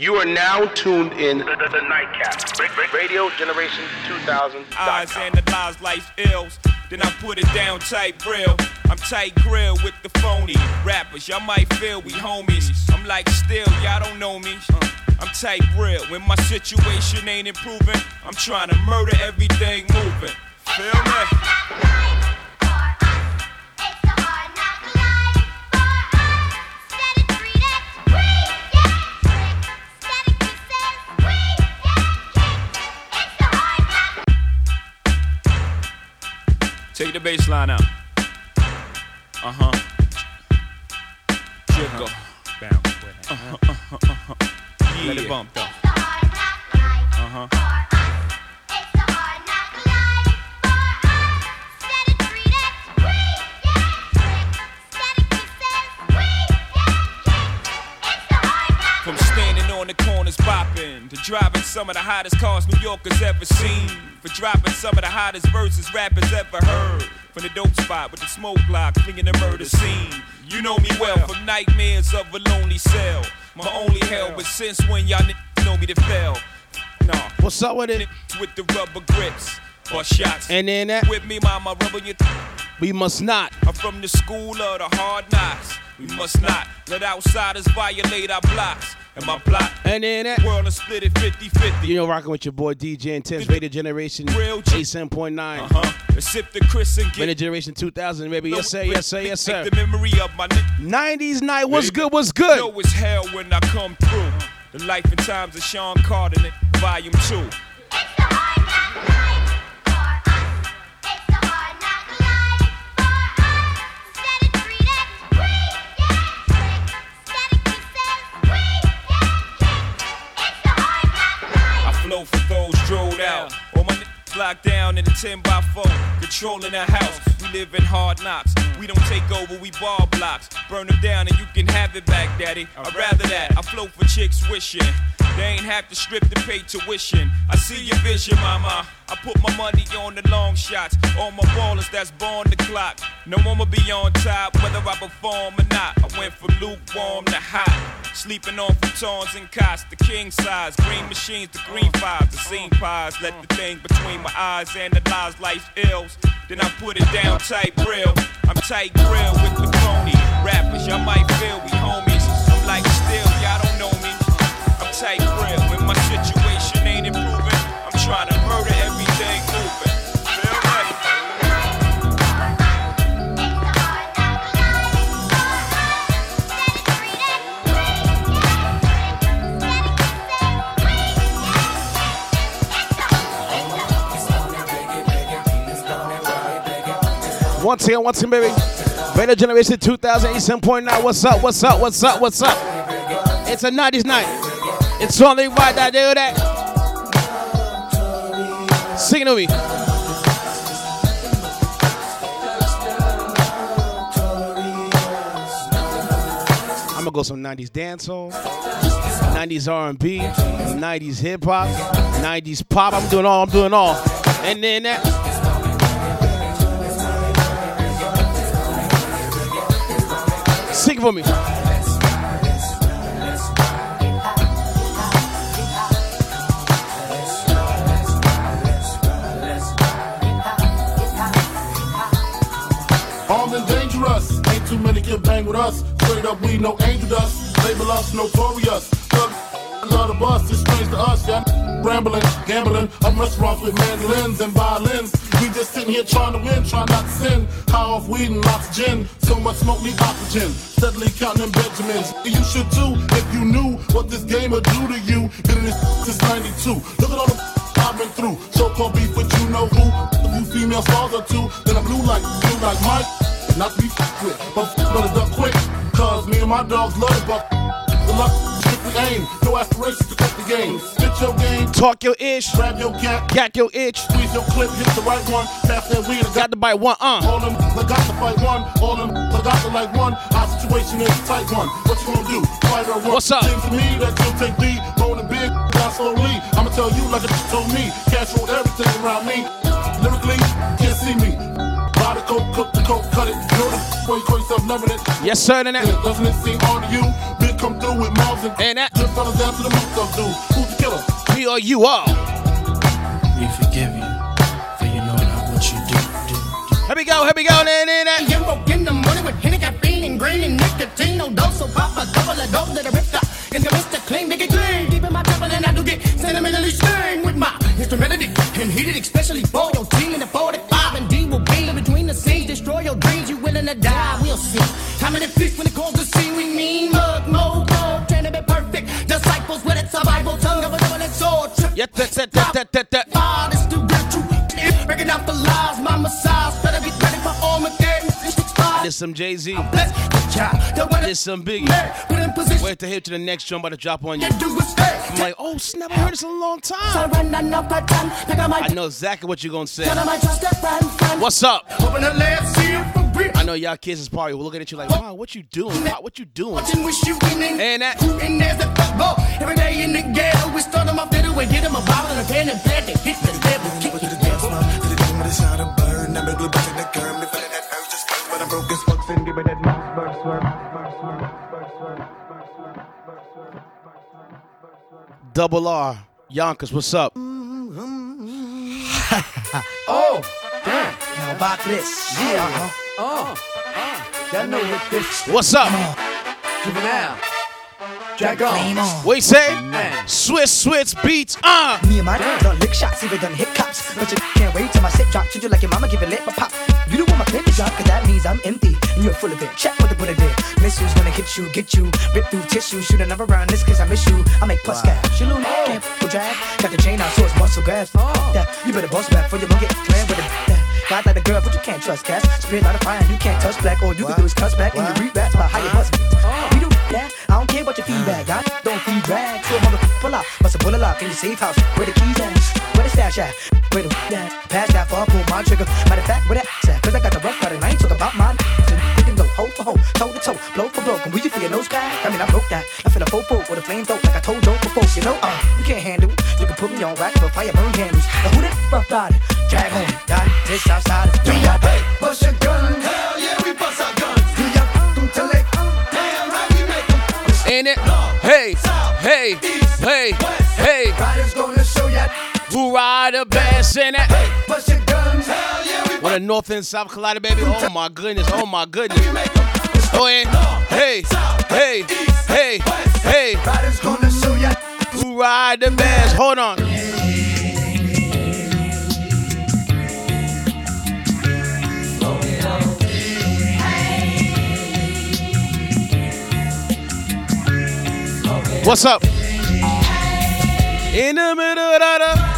You are now tuned in to the, the Nightcap. Radio Generation 2000. Eyes analyze life's ills. Then I put it down tight real. I'm tight grill with the phony rappers. Y'all might feel we homies. I'm like still, y'all don't know me. Uh, I'm tight real. When my situation ain't improving, I'm trying to murder everything moving. Feel me? Take the bass line out. Uh huh. Jiggle. Bounce with it. Uh-huh, uh-huh, uh-huh. Let Yeah. it bump though. Uh huh. The to driving some of the hottest cars New Yorkers ever seen. For dropping some of the hottest verses rappers ever heard. From the dope spot with the smoke block, clinging the murder scene. You know me well from nightmares of a lonely cell. My only hell, but since when y'all niggas know me to fail? Nah. What's up with it? With the rubber grips for shots. And then that with me, mama, rubbing your. T- we must not. I'm from the school of the hard knocks. We must not let outsiders violate our blocks and my block. And then that world is split at 50 50. You know, rocking with your boy DJ Intence, Rated Generation, Real G- 87.9. Uh huh. Sip the Chris and get. Generation 2000, baby. Yes, sir, yes, sir, yes, sir. The memory of my 90s night. What's good, what's good? Know it's hell when I come through. The life and times of Sean Carter, volume 2. for those drilled out. All my niggas locked down in a 10 by 4, controlling the house. We live in hard knocks. We don't take over, we ball blocks. Burn them down and you can have it back, daddy. I'd rather that. I flow for chicks wishing. They ain't have to strip to pay tuition. I see your vision, mama. I put my money on the long shots. All my ballers that's born the clock. No one will be on top, whether I perform or not. I went from lukewarm to hot. Sleeping on futons and cots, the king size. Green machines, the green fives, the scene pies. Let the thing between my eyes analyze life's ills. Then I put it down tight real. I'm tight grill with the phony rappers. Y'all might feel we homies. I'm like still, y'all don't know me. I'm tight grill. When my situation Once again, once again, baby. Radio Generation 2000, 87.9. What's up? What's up? What's up? What's up? It's a 90s night. It's only right that do that. Sing it to me. I'm gonna go some 90s dancehall, 90s R&B, 90s hip hop, 90s pop. I'm doing all. I'm doing all. And then that. Sing for me. Armed and dangerous, ain't too many can bang with us. Straight up, we no angel dust. Label us notorious. Love the bus, it's strange to us, yeah. Rambling, gambling, up restaurants with mandolins and violins. We just sitting here trying to win, trying not to sin. High off weed and lots of gin. So much smoke, need oxygen. Steadily counting Benjamins. You should too, if you knew what this game would do to you. Been in this since 92. Look at all the I've been through. So-called beef with you know who. If you female stars are too, then I'm blue like blue like Mike. Not to be f***ed with, but f- better duck quick. Cause me and my dogs love it, but the luck, aim. No aspirations to cut the game. Spit your game, Talk your ish. grab your cat, Gat your itch. squeeze your clip, hit the right one. Pass that weed, got to bite one. Uh. all them, I got to fight one. All them, I got to like one. Our situation is a tight one. What you gonna do? Fight or run? What's up? Seems to me that you'll take lead, rolling big, down slowly. I'ma tell you like it told me. Cash roll everything around me. Lyrically, can't see me. Buy the coke, cook the coke, cut it. You know the way you call yourself loving it. Yes, sir. Then that. Doesn't it seem hard to you? Big come through with mouths and And that- good fellas down to the roof, though, dude. Who's the killer? Me or you all. We forgive you, for you know not what you do. do, do. Here we go, here we go, then, then, then. Jimbo in the morning with Henny caffeine and green and nicotine. No dose, so pop a couple of dope that I ripped up. And the Mr. Clean, make it clean. Deep in my temple, and I do get sentimentally strained with my instrumentality. And heated, especially for your team in the 45. Destroy your dreams. You willing to die? We'll see. How many feast when it calls to see we mean? Mug, mold, mold, trying to be perfect. Disciples with a survival tongue of a double-edged sword. Yeah, that, that, that, that, that, that. God is the virtue. Breaking out the lies, my massage. Better be ready for. This some Jay Z. Bless the child. Don't This some Biggie. Put in position. Wait to hear to the next drum about to drop on you. You do is stay. I'm like, oh snap, I heard this in a long time. Surrender, no pattern. Like I I know exactly what you're gonna say. tell 'em I trust a friend, friend. What's up? Open the last seal for real. I know y'all kids is probably looking at you like, wow, what you doing? Wow, what you doing? Watching we shooting and And that- shooting as the football. Every day in the ghetto, we start 'em off fiddle and get 'em a bottle and a pen and pad to hit the devil, kick the devil. Double R. Yonkers, what's up? Oh, damn. Now about this. Yeah. Uh-huh. Oh. Y'all know what this What's up? juvenile. Jack on. What you say? Man. Swizz, Swizz Beatz. Uh. Me and my done lick shots, even done hit cops. But you can't wait till my set drop. Treat you like your mama, give it lit, but pop. You don't want my clip to drop, cause that means I'm empty. And you're full of it. Check what the Buddha did. Missiles gonna hit you, get you. Rip through tissue, shoot another round. This cause I miss you. I make plus cash. You little can't full drag. Got the chain out, so it's muscle gas. Yeah, you better boss back for your get playing with it. Yeah. God like the girl, but you can't trust cats. Spit out of fire, you can't touch black. All you can do is cuss back and you read raps about how you bust. That. I don't care about your feedback. I don't feed feedback. So a mother pull out. Bust a bullet lock in your safe house. Where the keys at? Where the stash at? Where the at? Pass that far, pull my trigger. Matter of fact, where that at? Cause I got the rough cut and I ain't talking about mine. We can go hoe for hoe, toe to toe, blow for blow. Can we just feel nose guy? I mean, I broke that. I feel a faux with a flame throat like I told Joe before. You know, uh, you can't handle. You can put me on rack for fire burn candles. Now who that rough rider? Drag on, got this outside. North and South Carolina, baby. Oh my goodness, oh my goodness. Oh, yeah. Hey, hey, hey, hey. Ya. Who ride the best? Hold on. What's up? In the middle of the.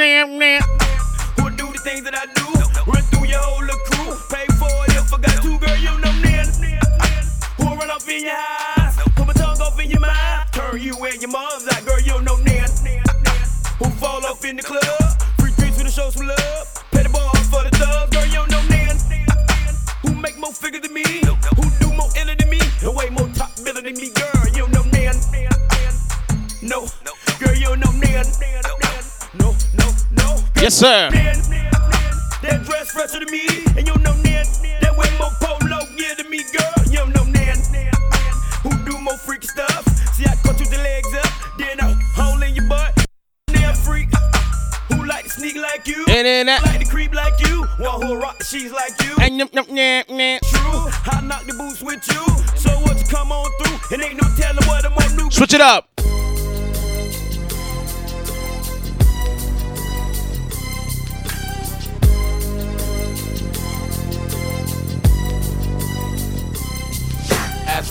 Who'll do sir. That dress fresher than me, and you know Nan. That way more polo gear than me, girl. You know Nan. Who do more freaky stuff? See, I cut you the legs up, then I hole in your butt. Nan freak. Who like to sneak like you? And then that. Like to creep like you. One who rock the sheets like you. And yum, yum, yeah, yeah. True. I knock the boots with you. So what you come on through? And ain't no telling what I'm on new. Switch it up.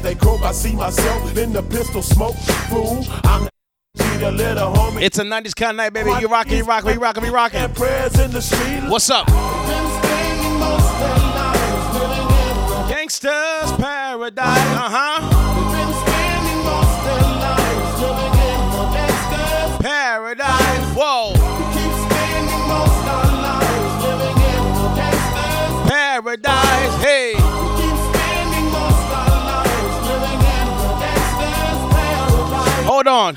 As they croak, I see myself in the pistol smoke. Fool, I'm the little homie. It's a 90s kind of night, baby. You rockin', you rockin', you rockin', you rockin'. And prayers in the street. What's up? Gangsters Paradise. Uh huh. On.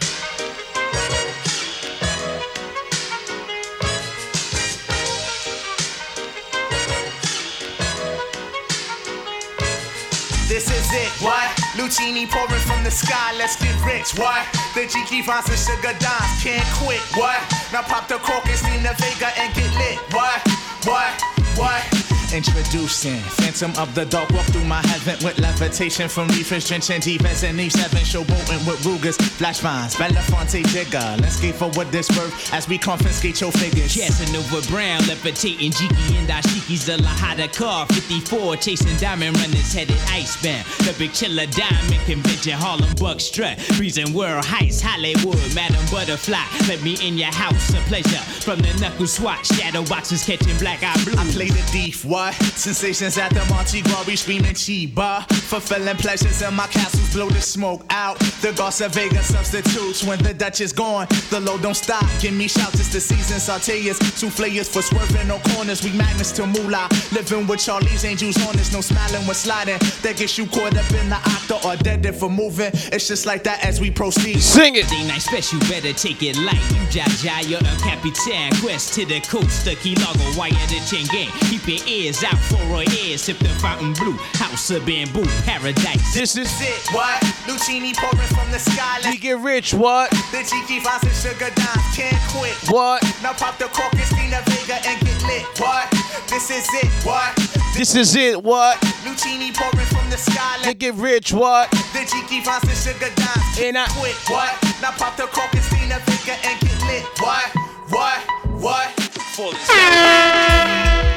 This is it, what? Lucini pouring from the sky, let's get rich, what? The Jiki Vines and Sugar Dimes can't quit, what? Now pop the steam the Vega and get lit, what? What? What? Introducing Phantom of the Dark. Walk through my heaven with levitation from reefers, drenching defense and E7. Showboating with Rugers, flash vines, Belafonte Jigger. Let's skate forward this birth as we confiscate your figures. Casanova Brown, levitating Jiki and Ashiki's the Lahada car. 54, chasing diamond runners headed icebound. The big chiller diamond convention, Harlem Buck strut. Reason world heist, Hollywood, Madam Butterfly. Let me in your house, a pleasure. From the knuckle swatch, shadow boxes catching black eye blue. I play the thief, Sensations at the Monte Glory screaming Chiba. Fulfilling pleasures in my castles, blow the smoke out. The Garza Vega substitutes when the Dutch is gone. The load don't stop, give me shouts, it's the season. Sauteas, souffleurs for swerving no corners. We magnets to moolah. Living with Charlie's angels on us, no smiling when sliding. That gets you caught up in the octa or dead if for moving. It's just like that as we proceed. Sing it. Day night special, you better take it light. You jaja, you're a capitan. Quest to the coast, the key logo, wire the chain gang. Keep your ears out for a ear. Sip the fountain blue, house of bamboo, paradise. This is it. What? Lucini pouring from the sky. We get rich, what? The Jiki Vines and Sugar Dimes can't quit. What? Now pop the cork and steam the Vega and get lit. What? This is it. What? This is it, what? Lucini pouring from the sky. They get rich, what? The Jiki Vines and Sugar Dimes And I- can't quit. What? Now pop the cork and steam the Vega and get lit. What? What? What? It's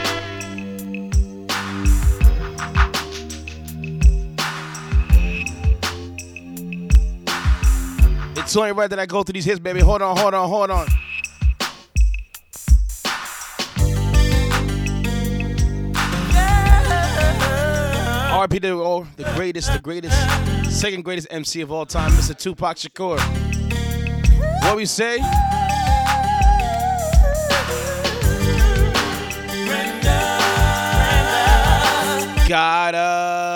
only right that I go through these hits, baby. Hold on, hold on, hold on. RP the, oh, the greatest, the greatest, second greatest MC of all time, Mr. Tupac Shakur. What we say? Gotta,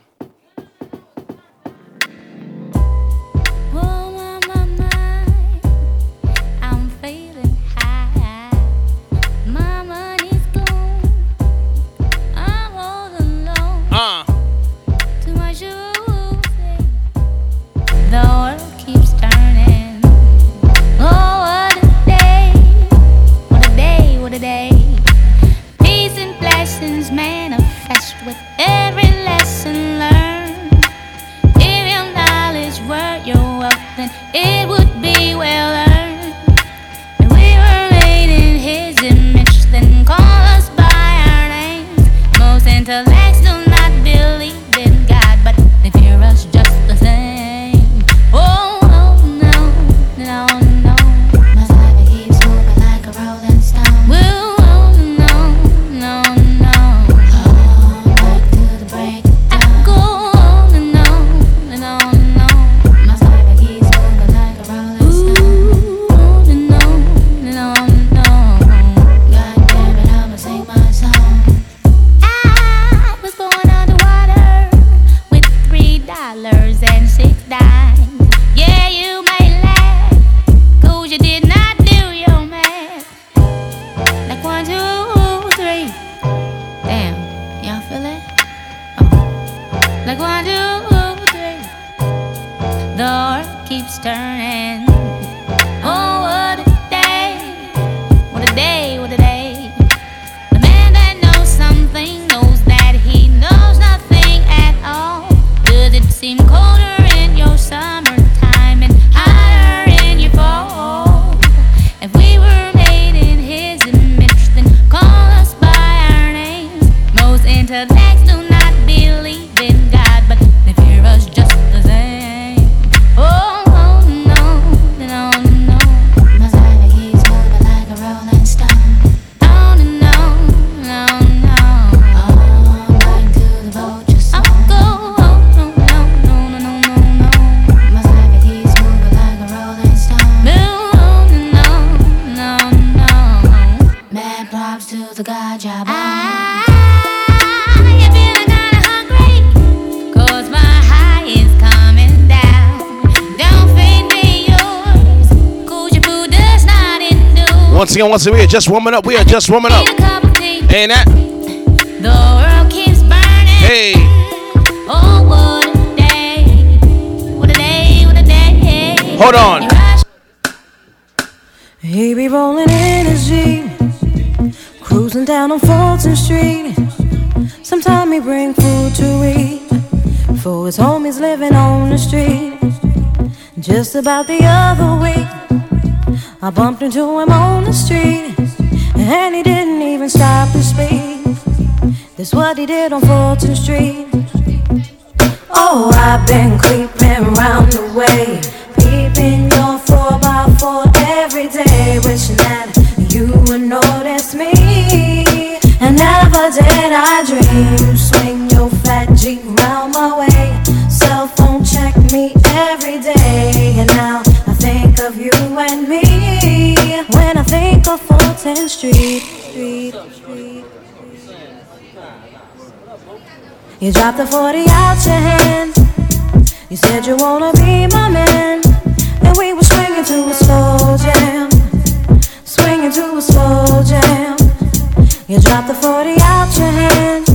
again, once again, we are just warming up. We are just warming up. Need a cup of tea. Ain't that? The world keeps burning. Hey. Oh, what a day. What a day, what a day. Hold on. He be rolling in his Jeep, cruising down on Fulton Street. Sometime he bring food to eat for his homies living on the street. Just about the other week, I bumped into him on the street, and he didn't even stop to speak. That's what he did on Fulton Street. Oh, I've been creeping round the way, peeping your four by four every day, wishing that you would notice me. And never did I dream, swing I of Fulton Street. Street. You dropped the 40 out your hand. You said you wanna be my man. And we were swinging to a slow jam. Swinging to a slow jam. You dropped the 40 out your hand.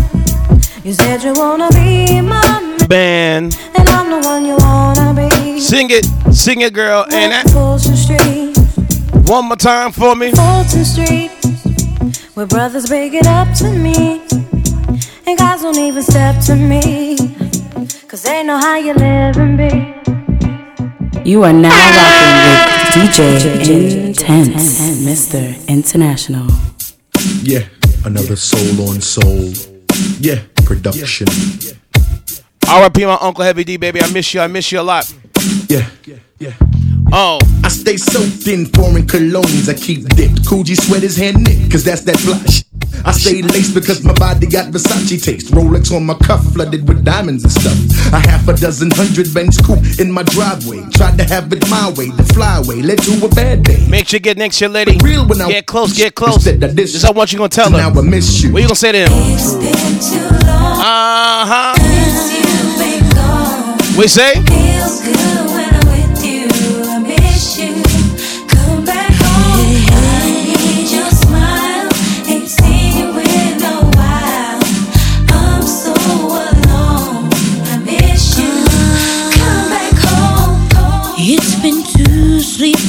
You said you wanna be my man. Band. And I'm the one you wanna be. Sing it. Sing it, girl. Ain't that? Fulton Street. One more time for me. Fulton Street. Where brothers break it up to me. And guys don't even step to me. Cause they know how you live and be. You are now ah! rocking with DJ Intence, Mr. International. Yeah, another soul on soul. Yeah, production. R.I.P. my Uncle Heavy D, baby. I miss you. I miss you a lot. Yeah, yeah, yeah. Oh. I stay soaked in foreign colognes. I keep dipped. Coogi sweaters hand knit, cause that's that fly shit. I stay laced because my body got Versace taste. Rolex on my cuff, flooded with diamonds and stuff. A half a dozen hundred Benz coupe in my driveway. Tried to have it my way, the flyway led to a bad day. Make sure you get next to your lady. Real when I Get close, get close. Instead of This this, is how what you gonna tell so her. now I miss you. What you gonna say to him? Uh huh. We say?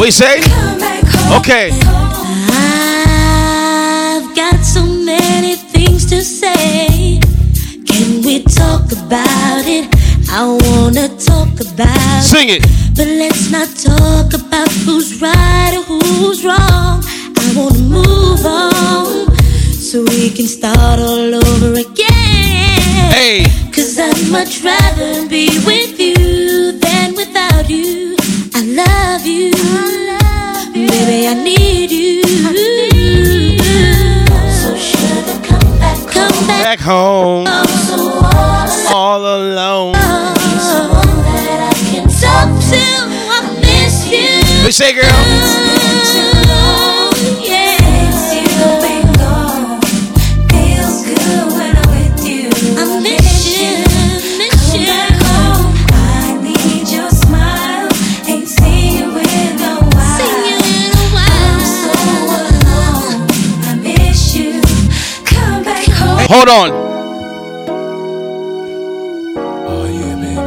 We say? Come back home. Okay. I've got so many things to say. Can we talk about it? I wanna talk about Sing it. But let's not talk about who's right or who's wrong. I wanna move on so we can start all over again. Hey. Cause I'd much rather be with you than without you love you. I love you. Baby, I need you. Come back, come home. back home. I'm so all alone. All that I can Talk to, I miss you. We say, girl. On. Oh yeah, baby.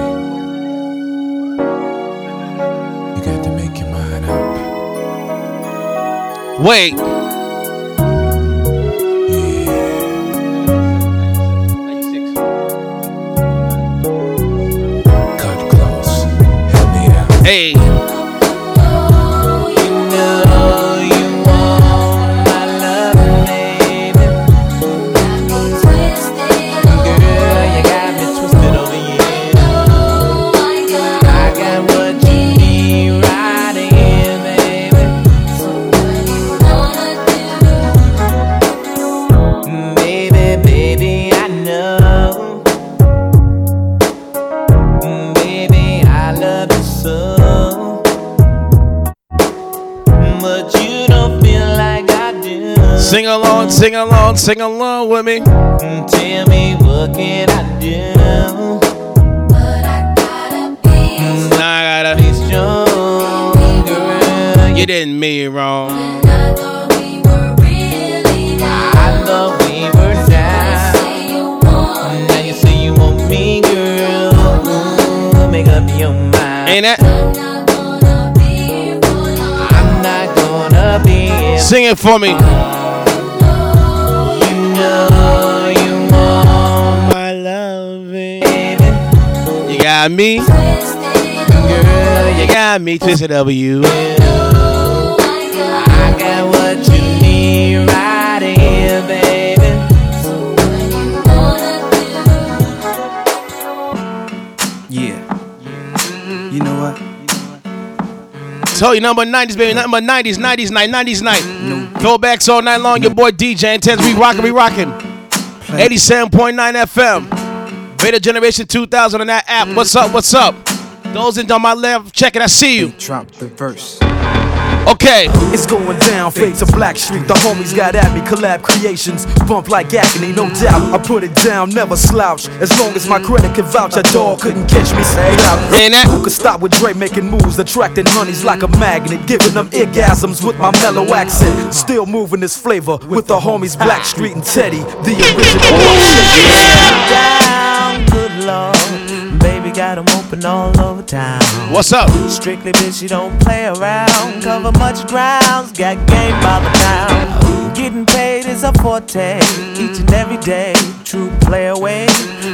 You got to make your mind up. Wait. Sing along, sing along with me. Mm, Tell me what can I do? Mm, I gotta be strong, girl. You didn't mean it wrong. I thought we were down. Now you say you want me, girl. Ooh, Make up your mind. Ain't that? I'm not gonna be. Sing it for me. Got me. Girl, You got me twisted W. I got what you need right here, baby. Yeah. You know what? Told you number 90s, baby. Number 90s, 90s night, 90s night. Throwbacks all night long. Your boy DJ Intence. We rockin', we rockin'. 87.9 FM. Beta Generation 2000 on that app. What's up, what's up? Those in on my left, check it, I see you. Drop the verse. Okay. It's going down, fade to Blackstreet. The homies got at me, collab creations. Bump like agony, no doubt. I put it down, never slouch. As long as my credit can vouch, a dog couldn't catch me. Say out. Who could stop with Dre making moves, attracting honeys like a magnet, giving them orgasms with my mellow accent. Still moving this flavor with the homies Blackstreet and Teddy, the original. got 'em open all over town. What's up? Strictly bitch, you don't play around. Cover much grounds, got game by the pound. Getting paid is a forte, each and every day. True play away.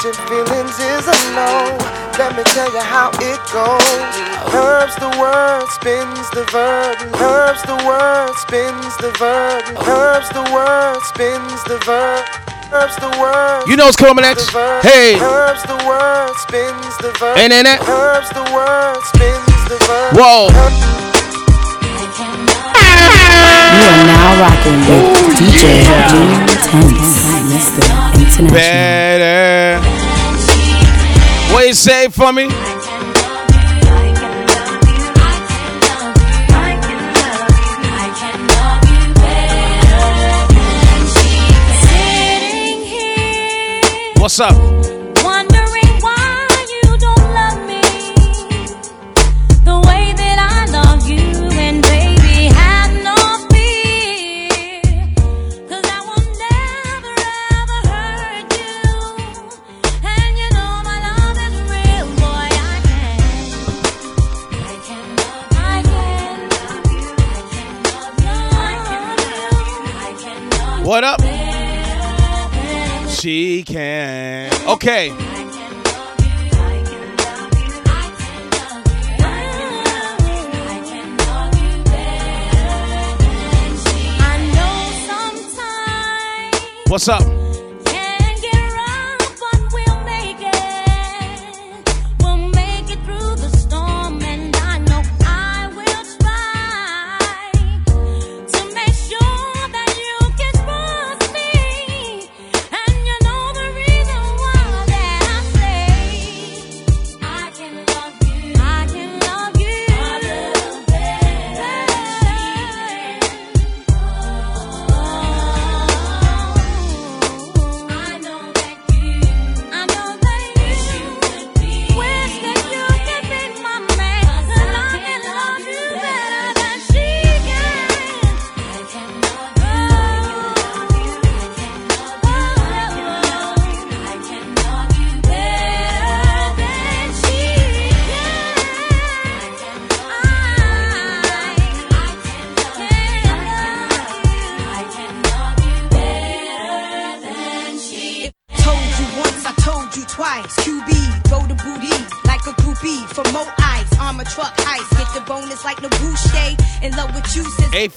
Catching feelings is a no. Let me tell you how it goes. Herbs the word, spins the verb. Herbs the word, spins the verb. Herbs the word, spins the verb. Herbs the word. You know what's coming next. spins the verb. Hey. Herbs the word, spins the verb. Ain't in it? Herbs the word, spins the verb. Whoa. You are now rocking with DJ Intence, Mr. International. Better. What you say for me? What's up? Can. Okay. What's up?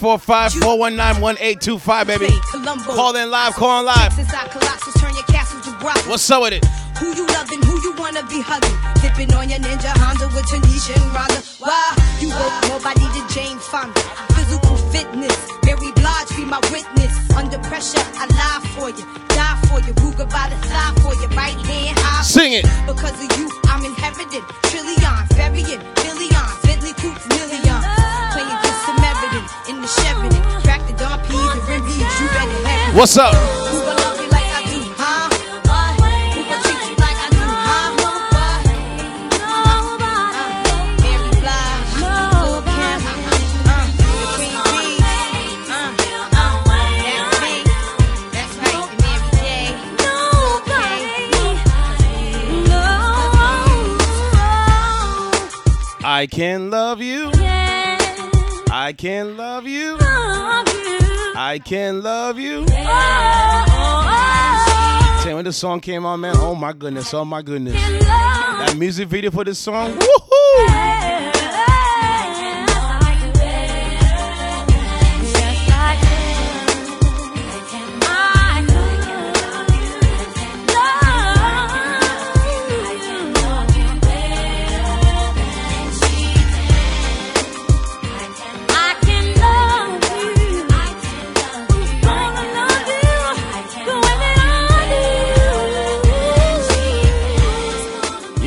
645 419 1825, baby. Call in live, call in live. What's up with it? Who you loving, who you wanna be hugging? Dipping on your ninja Honda with Tanisha Rada. Why? You woke nobody to Jane Fonda. Physical fitness, Mary Blige be my witness. Under pressure, I lie for you, die for you. Ruger by the side for you, right hand high. Sing it. Because of you, I'm inherited. Trillion. What's up? Who gon' love you like I do, huh? Who gon' treat you like I do, huh? Mary Blige, Lil' Kim, the Queen Bee, that's me. That's right, the Mary J. I can love you. I can love you. Love when the song came out, man. Oh my goodness. Oh my goodness. That music video for this song. Woohoo!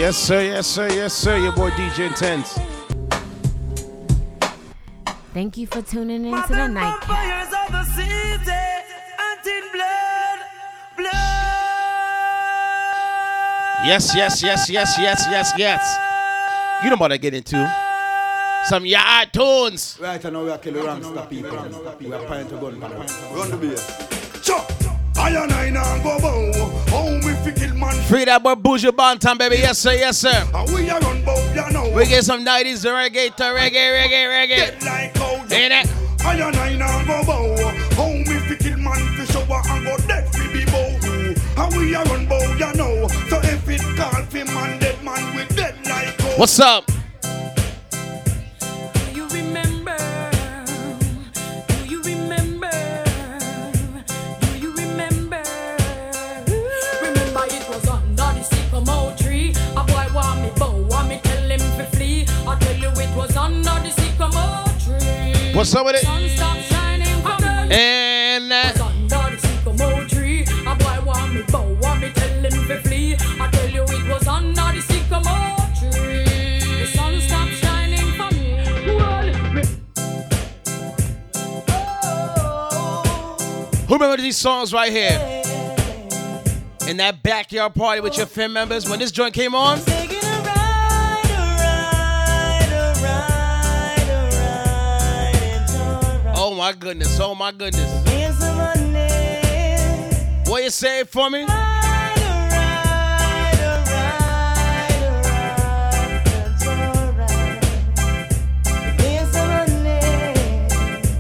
Yes, sir. Yes, sir. Yes, sir. Your boy DJ Intence. Thank you for tuning in to the night. Fires of the city, until blood, blood. Yes, yes, yes, yes, yes, yes, yes. You know what I get into. Some yard tunes. Right now we are killing gangster people. We are playing to gun Run the beer. Chop. I and I now go bow. We fi man. Free that boy Buju Banton, baby. Yes, sir. Yes, sir. And we are run bow, you know. We get some 90s reggae to reggae, reggae, reggae. Get like how you. Ain't it? I and I now go bow. Me fi man fi shower and go dead fi be bow. And we are run bow, you know. So if it call fi man dead man, we dead like how. What's up? Sun up with it? Uh, me. Well, who remember these songs right here? in that backyard party with your fam members when this joint came on? My goodness, oh my goodness. What you say for me?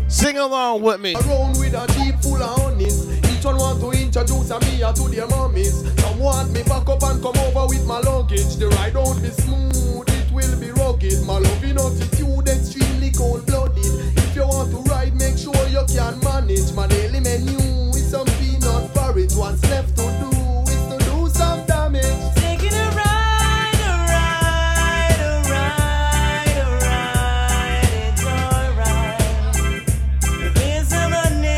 Sing along with me. Around with a deep full of honeys. Each one want to introduce a me to their mummies. Some want me back up and come over with my luggage. The ride won't be smooth, it will be rugged. My loving attitude extremely cold blooded. If you want to ride, make sure you can manage. My daily menu is some peanut porridge. What's left to do is to do some damage. Taking a ride, a ride, a ride, a ride. It's alright. Here's some money.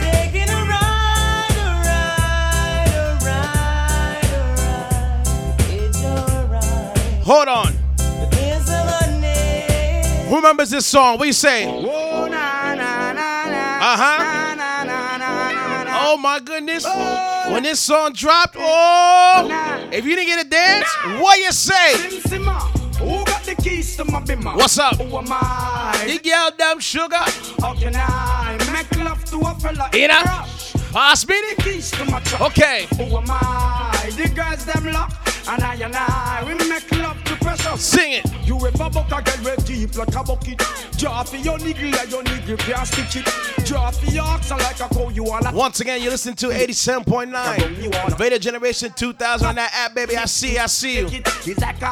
Taking a ride, a ride, a ride, a ride. It's alright. Hold on. Remembers this song? You say? Uh huh. Oh my goodness. When this song dropped, oh, if you didn't get a dance, what you say? What's up? Who am I? The girl damn sugar. How can I make love to a fella in a my truck. Okay. Who am I? The girls them lock. And I and I, we make love precious. Sing it. You ever buck a girl with deep like a bucket? Draw for your niggle like your niggle can't stitch it. Draw for your oxen like a cow you wanna. Once again, you listen to 87.9. Vader Generation 2000 on that app, baby. I see, I see you.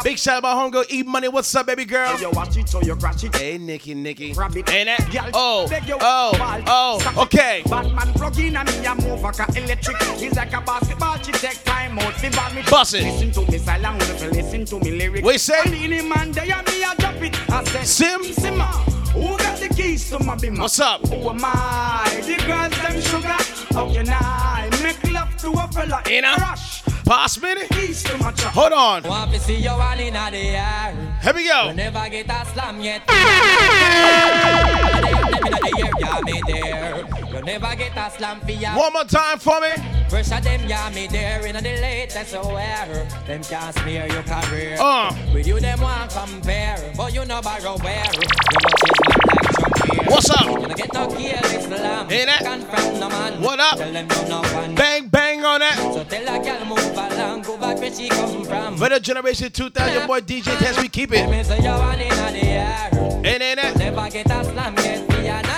Big shout out my homegirl, E Money. What's up, baby girl? You watch it so you crash it. Hey, Nikki, Nikki. Ain't that? Oh, oh, oh, okay. Batman plug in and me a move like a electric. It's like a basketball. She take time out fi bag me. Bust it. Listen to me silent, listen to me lyrics. What you say? And in him they and me a drop it. I say Sim. Simma. Who got the keys to my bimmer? What's up? Who am I? The girls them sugar. How can I make love to a fella in a rush? Pass me the keys to my truck. Hold on. Want to see you all in the air. Here we go. You never get a slam yet. yeah, me there. You never get a slam for ya. One more time for me. Of them, yeah, me there. In the latest wear. Them can't smear your career. Uh. With you, them want compare. But you know borrow where. You not like Chuck here. What's up? You get no careless lamb. Ain't that? Confront no man. What up? Tell them you no one. Bang, bang on that. So tell a girl move along. Go back where she come from. Vader Generation 2000, your boy DJ Test, we keep it. Me say you want in the air. Ain't that? Never get a slam yet, me and I care.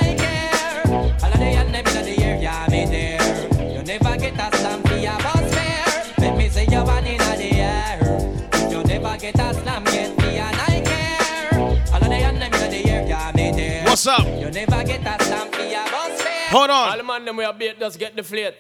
All of the and them in the air, yeah, me there. You never get a slam for your boss fair. Let me say you one in the air. You never get a slam yet, me and I care. All of the and them in the air, yeah, me there. What's up? You never get a slam for your boss fair. Hold on. All the man them we are beat just get the flate.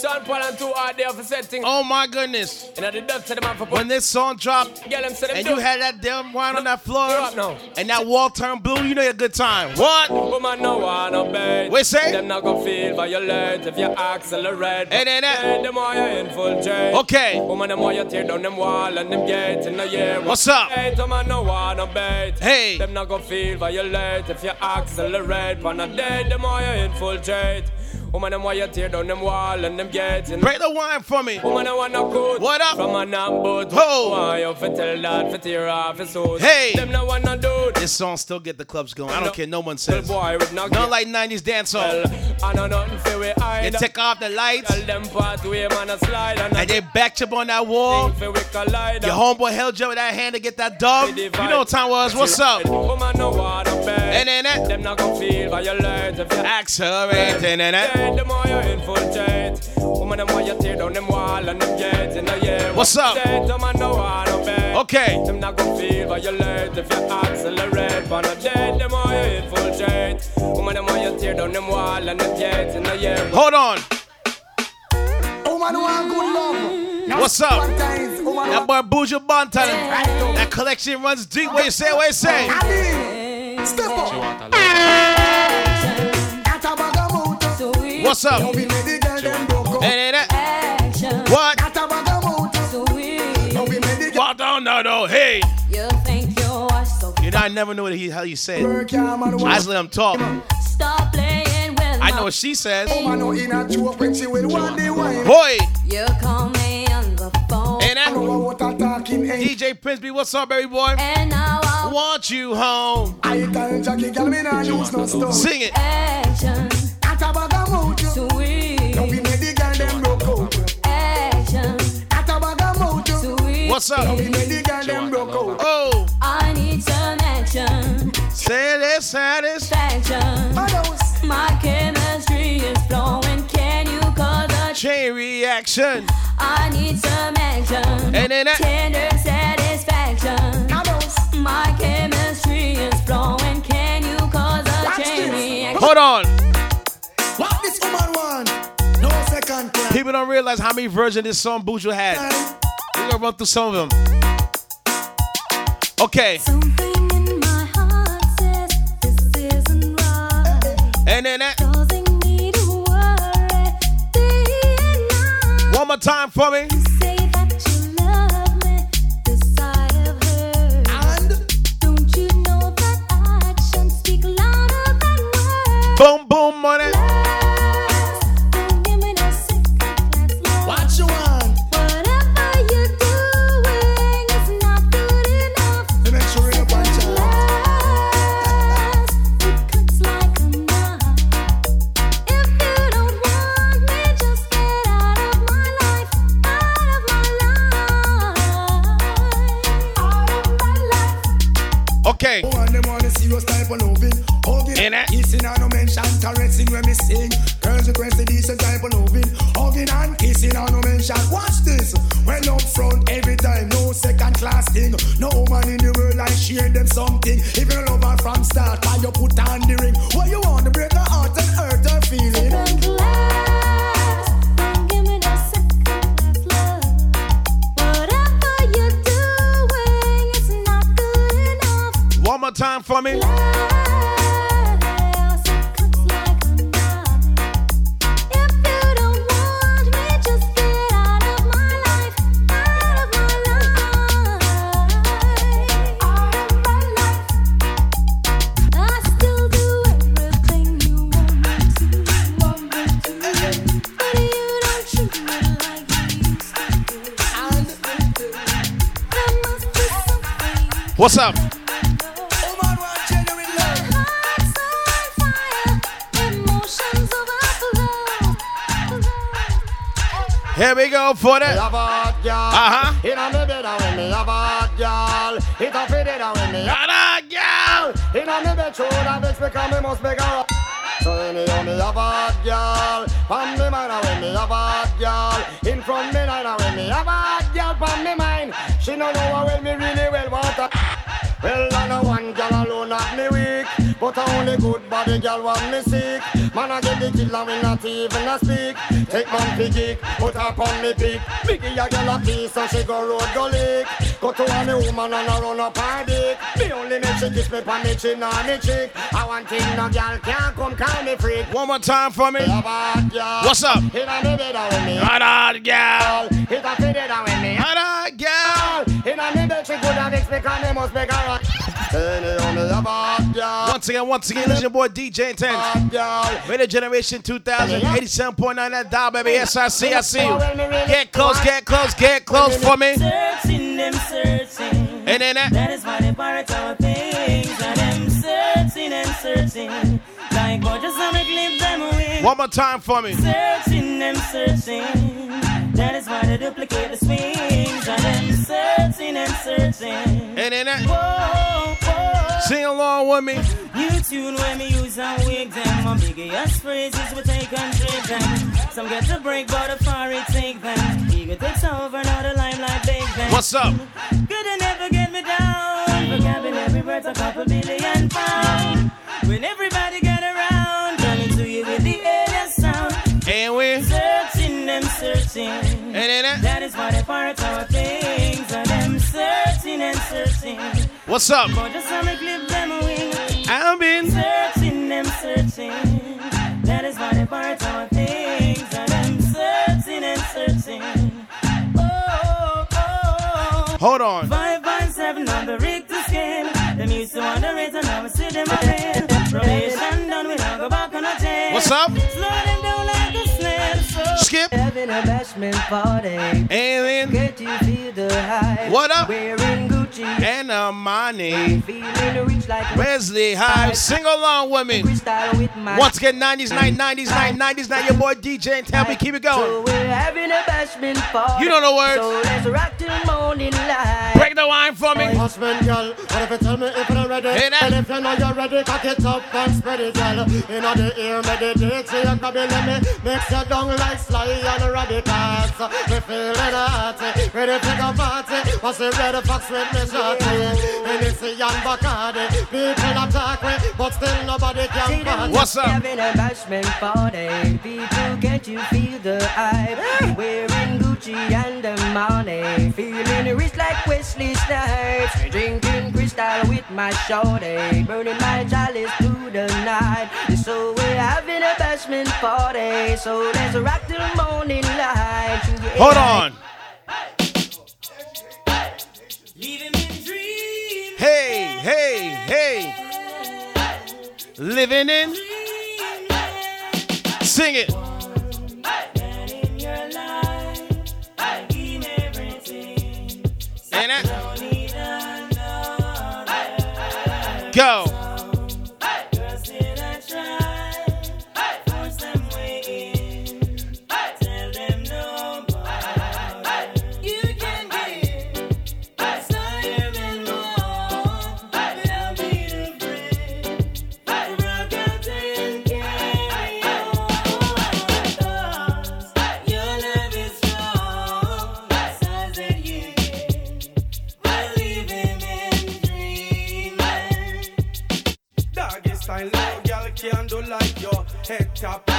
Sean Paul and two hard there for setting. Oh my goodness. Know the dust to the man for When this song dropped, Get them them and do. you had that damn wine on that floor, now. and that wall turned blue, you know you're a good time. What? Woman no wanna bait. We say? Them not gonna feel violent if you accelerate. Ain't it that? Them why you infiltrate. Okay. Woman you tear down them wall and them gates in the year. What's up? Hey, them man no wanna bait. Hey. Them not gonna feel violent if you accelerate. On a day, them why you infiltrate. Woman them why you tear down them wall and them in Break the wine for me. Woman, I wanna good. What up? From a number Ho. Why you fi tell that fi tear off his suit? Hey. Them no wanna do. This song still get the clubs going. I don't care. No one says. boy Not like 90s dance Well. I know nothing fi we hide. take off the lights, Tell them pathway man a slide and, and they backed up on that wall. Your homeboy held you with that hand to get that dub. You know what time was. What's up? Woman no wanna beg. And then that. Them not gonna feel violent you Accelerate. And that. Hey, them why you infiltrate. Woman, them why you tear down them wall and them gates in the year. What's up? Say, man no wanna. Okay. Them not gonna feel violent if you accelerate. On a day, them why you infiltrate. Woman, them why you tear down them wall and them gates in the year. Hold on. Woman want good love. Now What's up? That want- boy Buju Banton. That collection runs deep. What you say? What you say? Step up. Make the girl What down now though? Hey. You think you're so You know, I never knew what he, how you said. work hard, man. I just let him talk. stop playing with I know what she says. Oh, man, no in a joke when she will want the wine. Boy. You call me on the phone. And that what I talking ain't. DJ Prince what's up, baby boy? And now I want you home. I tell Jackie, girl, me nah use no stone. Sing it. Action. Broke up? Oh. I need some action. Satisfaction. My chemistry is flowing. Can you cause a chain reaction? I need some action. And then that- tender satisfaction. My chemistry is flowing. Can you cause a Watch chain this. reaction? Hold on. What this woman want? No second class. People don't realize how many versions this song Buju had. We're gonna run through some of them. Okay. Something in my heart says this isn't right. And then that. Causing me to worry day and night. One more time for me. Say that you when me sing. Girls request a decent type of loving. Hugging and kissing, and no mention. Watch this. Well up front every time, no second class thing. No woman in the world I share them something. If you love her from start, why you put on the ring? What you want to break her heart and hurt her feeling? Second class, don't give me no second class love. Whatever you're doing is not good enough. One more time for me. Here we go for the. Uh-huh. In a me bed when me a bad girl. It a fit it when me a bad girl. In a me bed show that bitch because me must make her. So anyhow me a bad girl. Pon me mind when me a bad girl. In front me line when me a bad girl. Pon me mind. She no know how well me really well want her. Well, I know one girl alone have but a only good body girl want me sick. Man, I get the killer when not even a speak. Take man kick, put her on me pick. Biggie a girl a piece so she go road go lick. Go to a me woman and a run up her dick. Me only make she kiss me pon me chin or me cheek. I want thing no girl can't come call me freak. One more time for me. What's up? Hit a me bed with me. Hot girl. Hit a fit it with me. Hot girl. Hit a me bed she good and it's because me must make her. Anyhow me a bad girl. Once again, once again, this is your boy DJ Intence. Radio Generation 2000, 87.9 that dial, baby. Yes, I see, I see you. Get close, get close, get close for me. Searching them, searching. And then that. That is why they borrow our things. And them searching and searching. Like boy, just wanna clip them away. One more time for me. Searching them, searching. That is why they duplicate the swings. And them searching and searching. And then that. Whoa, whoa. Sing along with me. New tune when me use and wig them. My biggest phrases we take and trade them. Some get to break, but the far it take them. Ego takes over, now the limelight big them. What's up? Good and never get me down. Vocabulary words a couple billion pound. What's up? But just wanna clip them away. I've been searching them, searching. That is why they part our things. And them searching and searching. Oh, oh, oh. Hold on. Five by seven on the Richter scale. Them used to underrate and now we see them again. Probation done, we now go back on a tail. What's up? Slow them down like a snail. So Skip. Having a bashment party. And then. Get you feel the high. What up? Wearing Gucci. And Armani. Feeling rich like Wesley Hive. Sing along with me. my- Once again, 90s night, 90s night, 90s night. Your boy DJ and Tampa. Keep it So going. we're having a bashment party. You don't know words. So let's rock till morning light. Break the wine for me. Husband, girl, what if you tell me if you're ready? Hey, and if you know you're ready, cock it up and spread it, girl. In the ear, meditate, so you grab it, let me mix you down like Sly and Radicals. Me feeling hot, ready to go party. What's the red fox with me shorty? Hennessy and Bacardi, people attack me, but still nobody can party. What's up? Having a bashment party. People, can't you feel the hype? Eh. Wearing Gucci and the money. Feeling rich like Wesley Snipes. Drinking Cristal with my shorty. Burning my chalice through the night. So we're having a bashment party. So let's rock till morning light. Yeah. Hold on. Hey, hey, hey. Living in. Sing it. Go. Head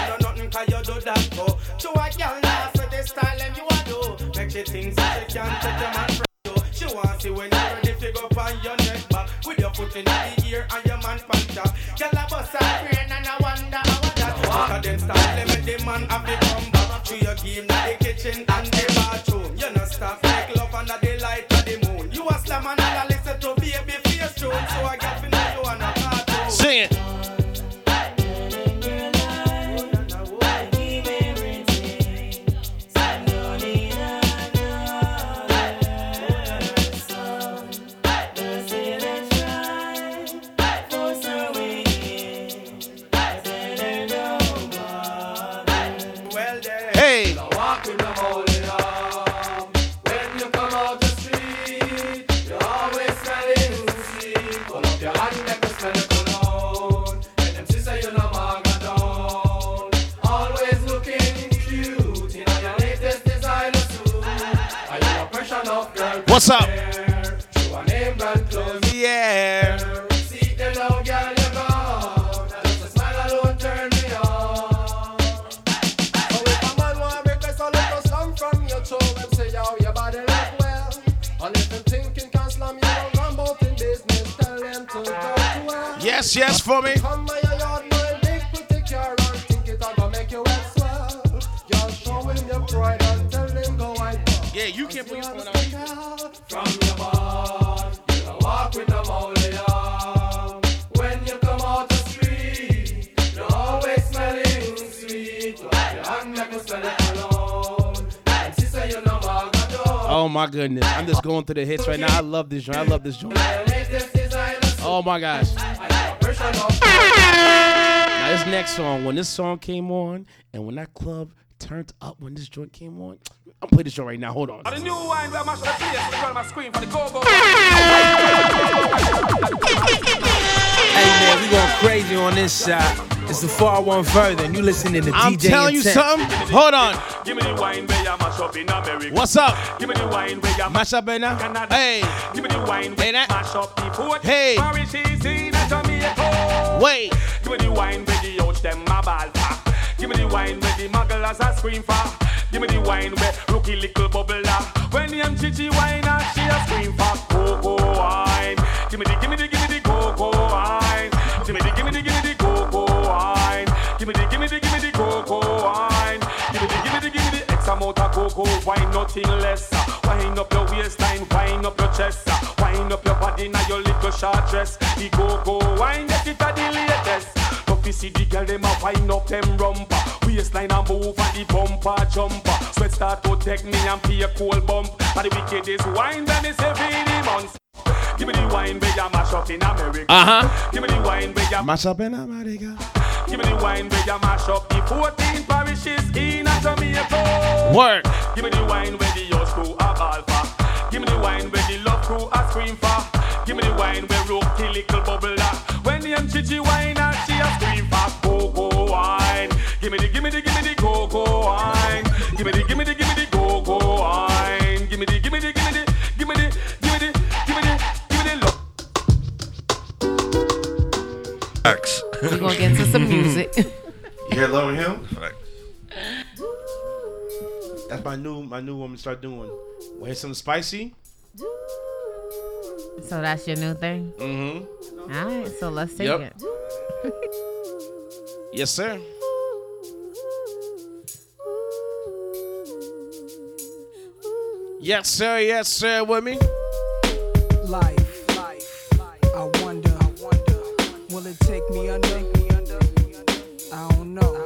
Through the hits right now. I love this joint. I love this joint. Oh my gosh. Now this next song, when this song came on, and when that club turned up when this joint came on, I'm playing this joint right now. Hold on. On this side. It's the far one further, and you listening to I'm DJ telling you something. Hold on. Give me the wine where you mash up in America. What's up? Give me the wine where you Mash up, Benna. Canada. Hey. Give me the wine where you mash up the port. Hey. Mauritius in Jamaica. Wait. Give me the wine where the ouch them a ball for. Give me the wine where the mugglers a scream for. Give me the wine where rookie little bubbler. When the young chichi wine and she a scream for cocoa wine. Give me the, give me the, amount of wine, nothing less. Wind up your waistline, wind up your chest. Wind up your body now your little short dress. The cocoa wine, get it at the latest. Tough fi see the girl them a wind up them rumper. Waistline a move and the bumper jumper. Sweat start to take me and pay a cold bump. And the wickedest wine that me say for the months. Give me the wine where you mash up in America. Uh-huh. Give me the wine where you Mash up in America. Give me the wine where you mash up the 14 parishes in a Jamaica. Word. Give me the wine where the yours crew a ball for. Give me the wine where the love crew a scream for. Give me the wine where rock the little bubble la. When the young chichi wine and she a scream for cocoa wine. Give me the, give me the, give me the cocoa wine. Give me the, give me the, give me the cocoa wine. Give me the, give me the, give me the, give me the, give me the, give me the, give me the love. Facts. We're gonna get into some music. You hear Lauryn Hill? That's my new my new woman start doing. Want hear something spicy? so that's your new thing. Mm-hmm. All right, so let's take Yep. it. Yes, sir. Yes, sir. Yes, sir. With me. Life, life, will it take me under? I don't know.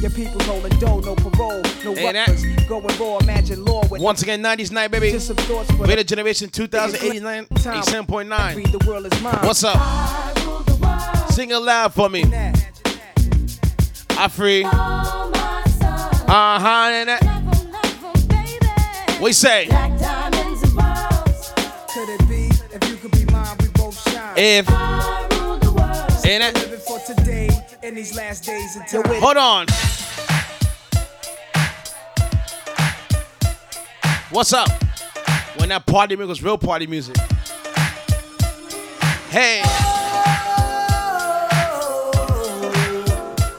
Your people holding dough, no parole, no Hey, ruffers. Going raw, imagine law with Once again, 90s night, baby. Just some thoughts for Later generation 2089, 87.9. The world is mine. What's up? Sing it loud for me. I free. Uh huh. And that. We say Could it be if you could be mine, we both in these last days until we're Hold on. What's up? When that party music was real party music. Hey.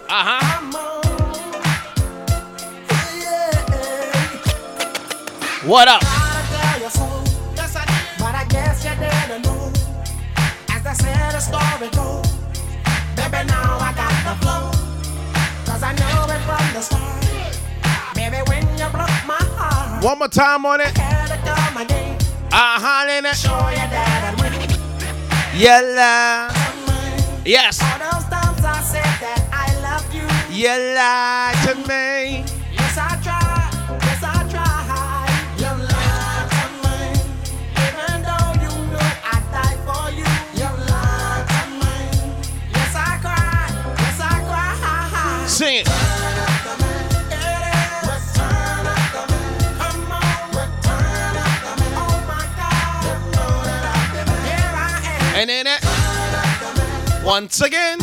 Uh huh. What up? Yes, I did. One more time on it. Had to come. Uh huh. And that. Show you that I'm winning. Yella. Yes. All those times I said that I love you. You lied to me. And in it, Once again.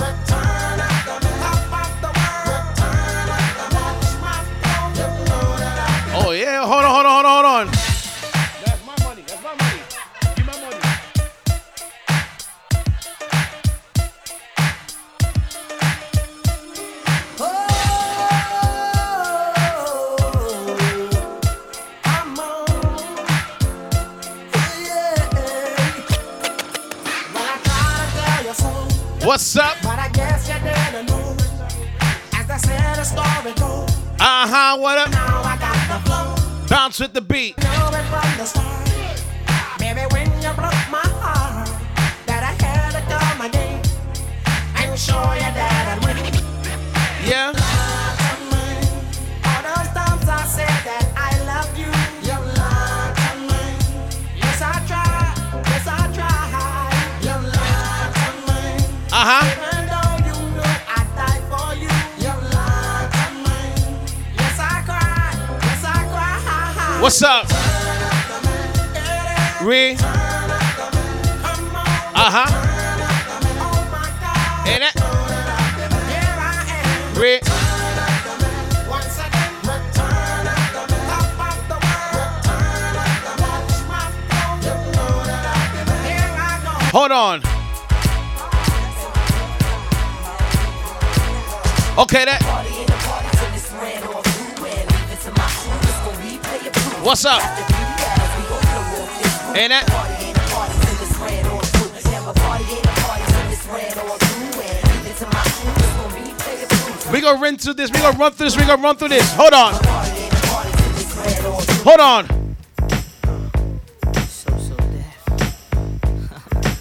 Oh yeah, hold on, hold on, hold on, hold on. Story goes. Uh huh. What up? Now I got the flow. Bounce with the beat. Know You up? that Uh huh. been here I go. Hold on. Okay, that. What's up? Ain't that? We gonna run through this. We gonna run through this. We gonna run through this. Hold on. Hold on.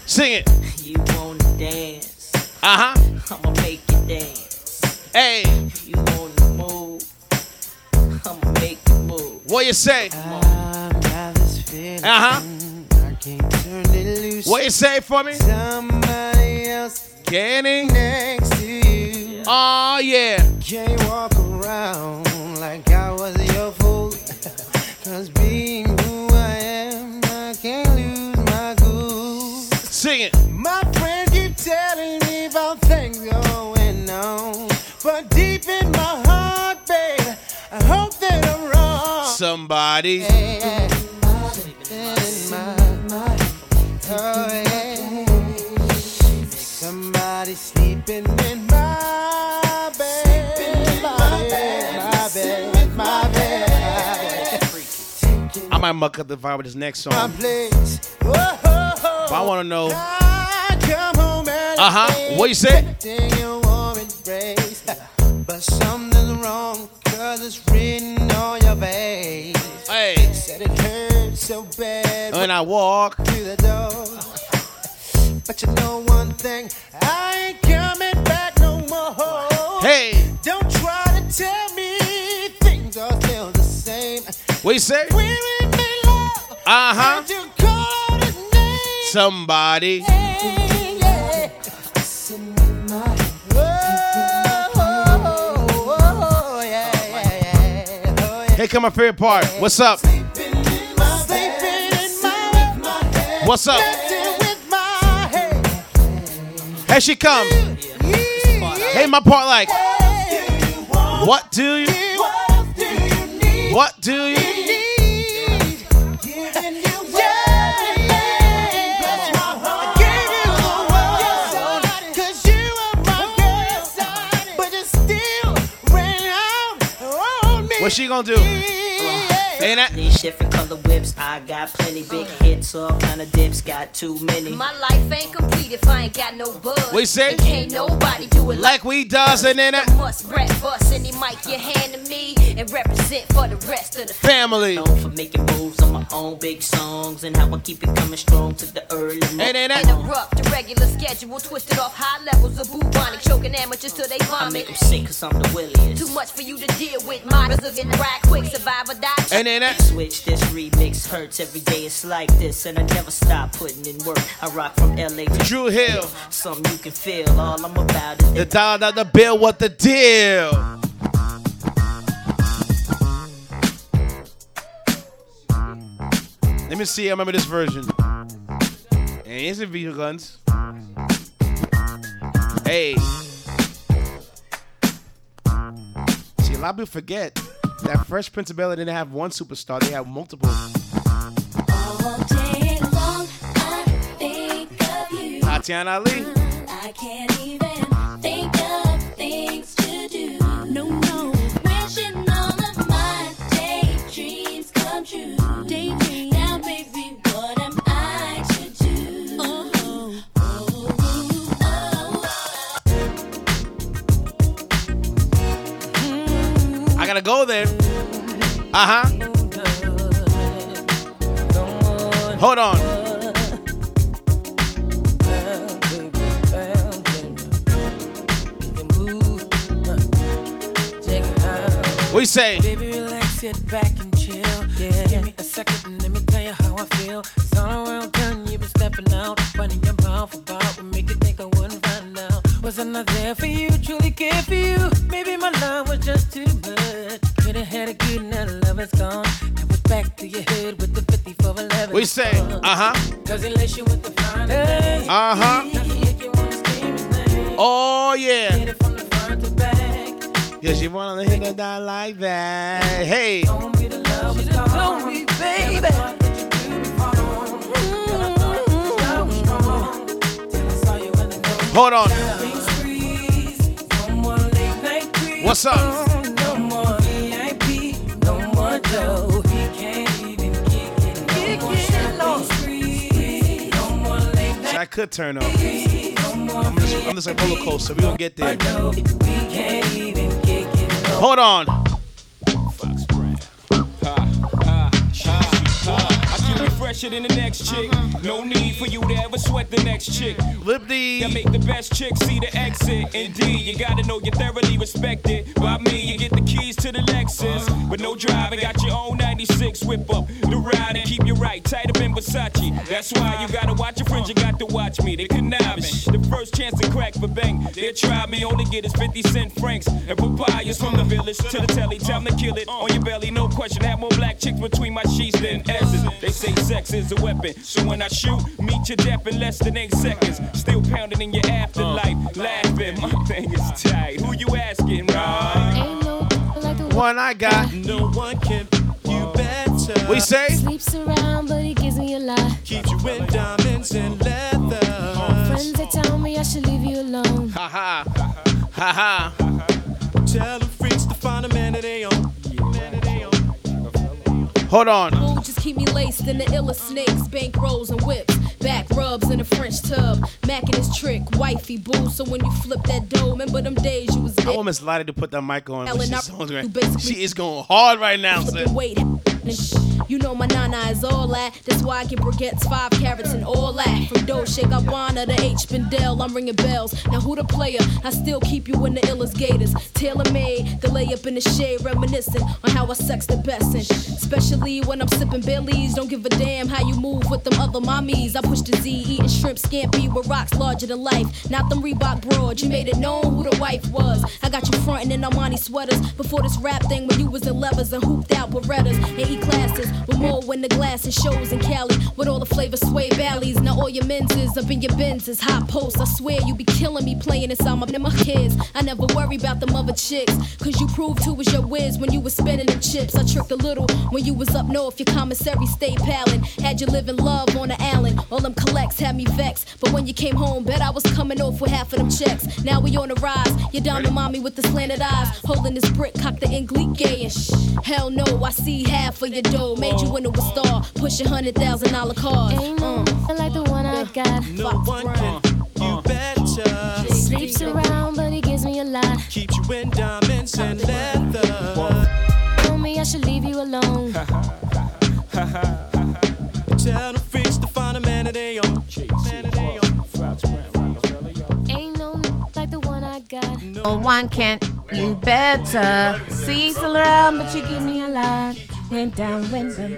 Sing it. You wanna dance? Uh huh. I'ma make you dance. Hey. What you say? Uh huh. What you say for me? Somebody else Kenny. next to you. Oh yeah. Can't walk around Somebody. Yeah. In my- oh, yeah. Somebody sleeping in my bed. My bed, my bed, my bed. I might muck up the vibe with this next song. But I know. Come home and Uh huh. What you say? Everything you warm embrace. But something's wrong, cause it's written When I walk. through the door. But you know one thing, I ain't coming back no more. Hey. Don't try to tell me things are still the same. What you say? We're in love. Uh huh. You call it name. Somebody. Hey, yeah. Here come my favorite part. What's up? What's up? Here she come. Hey, my part like. What do you? What do you? Need? What she gonna do? Ain't that? These different color whips, I got plenty big uh. hits, all kind of dips, got too many. My life ain't complete if I ain't got no buzz. We say? And can't nobody do it Like we does and in it. I must rap bust any mic you hand to me and represent for the rest of the Family. Known for making moves on my own big songs and how I keep it coming strong to the early morning. Ain't that? Interrupt the regular schedule, twisted off high levels of bubonic, choking amateurs till they I make vomit. them sick cause I'm the williest. Too much for you to deal with. Models of getting right quick, survive or die. And ain't that? Switch this remix hurts every day. It's like this, and I never stop putting in work. I rock from LA to Drew Hill. Something you can feel. All I'm about is The dollar dollar bill. What the deal? Let me see. I remember this version. And here's the video guns. Hey. See, a lot of people forget that Fresh Prince of Bel Air didn't have one superstar; they had multiple. Tatyana Ali. I can't even think of things to do. No, no. Wishing go there. Uh huh. Hold on. You say? Baby, relax, sit back 5411. What you say? Uh huh. Uh huh. Oh yeah. Yeah, she wanna hit it down like that. Hey. Hold on. What's up? Could turn up. I'm just, I'm just like roller coaster. We gonna get there. Hold on. Fresher than the next chick. Uh-huh. No need for you to ever sweat the next chick. Lip D. That make the best chick see the exit. Indeed, you gotta know you're thoroughly respected. By me, you get the keys to the Lexus. Uh-huh. But no driving, got your own 96 whip up. The ride and keep you right, tight up in Versace. That's why you gotta watch your friends, you got to watch me. They conniving. The first chance to crack for bang. They try me, only get is 50 cent francs. And papayas from the village to the telly. Time to kill it on your belly, no question. Have more black chicks between my sheets than S's. They say sex is a weapon. So when I shoot, meet your death in less than eight seconds. Still pounding in your afterlife. Uh. Laughing, my thing is tight. Who you asking, right? One I got. No one can you better. We say? Sleeps around, but he gives me a lie. Keeps you in diamonds and leather. Friends that tell me I should leave you alone. Ha ha. Ha ha. Tell the freaks to find a man that they own. Hold on. Keep me laced in the illest snakes, bank rolls and whips, back rubs in a French tub, macking his trick, wifey boo. So when you flip that dough, remember them days you was I dead. want Miss Lottie to put that mic on. Ellen, she's I- songs you She is going hard right now, Flipping You know my nana is all that. That's why I get briquettes, five carats, and all that. From Dolce Gabbana to H. Bendel, I'm ringing bells. Now who the player? I still keep you in the illest gators. Tailor made, the layup in the shade, reminiscing on how I sex the best. And especially when I'm sipping Baileys, don't give a damn how you move with them other mommies. I push the Z, eating shrimp scampi with rocks larger than life. Not them Reebok broads. You made it known who the wife was. I got you frontin' in Armani sweaters before this rap thing when you was in levers and hooped out Berettas and Classes with more when the glasses shows in Cali with all the flavor sway valleys. Now all your menses up in your Benzes, hot posts. I swear you be killing me playing inside my, my kids. I never worry about them other chicks, cause you proved who was your whiz when you was spending them chips. I tricked a little when you was up north, your commissary stayed palin'. Had you living love on the island, all them collects had me vexed. But when you came home, bet I was coming off with half of them checks. Now we on the rise, your diamond mommy with the slanted eyes, holding this brick, cock the Englique and shh. Hell no, I see half of your dough, made you into a star, pushing hundred thousand dollar cars. Uh. I like the one I got. No one can you better. Sleeps around, but he gives me a lie. Keeps you in diamonds and leather. Told me I should leave you alone. Tell the freaks to find a man that they own. Man that they own. Ain't no like the one I got. No one can you better. See around, but you give me a lot. Went down, went down.